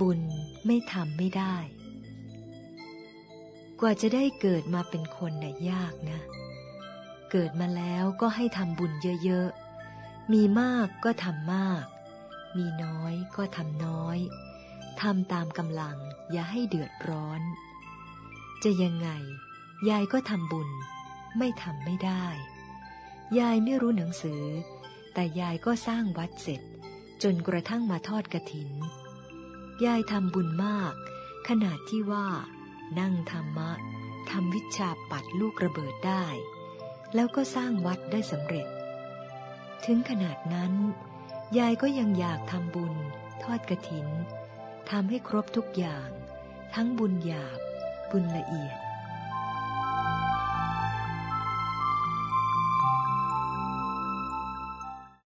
บุญไม่ทำไม่ได้ กว่าจะได้เกิดมาเป็นคนน่ะยากนะ เกิดมาแล้วก็ให้ทำบุญเยอะๆ มีมากก็ทำมาก มีน้อยก็ทำน้อยทำตามกำลังอย่าให้เดือดร้อน จะยังไง ยายก็ทำบุญ ไม่ทำไม่ได้ ยายไม่รู้หนังสือ แต่ยายก็สร้างวัดเสร็จ จนกระทั่งมาทอดกระถิน ยายทำบุญมาก ขนาดที่ว่า นั่งธรรมะทำวิชาปัดลูกระเบิดได้ แล้วก็สร้างวัดได้สำเร็จ ถึงขนาดนั้น ยายก็ยังอยากทำบุญ ทอดกระถินทำให้ครบทุกอย่าง ทั้งบุญหยาบ บุญละเอียด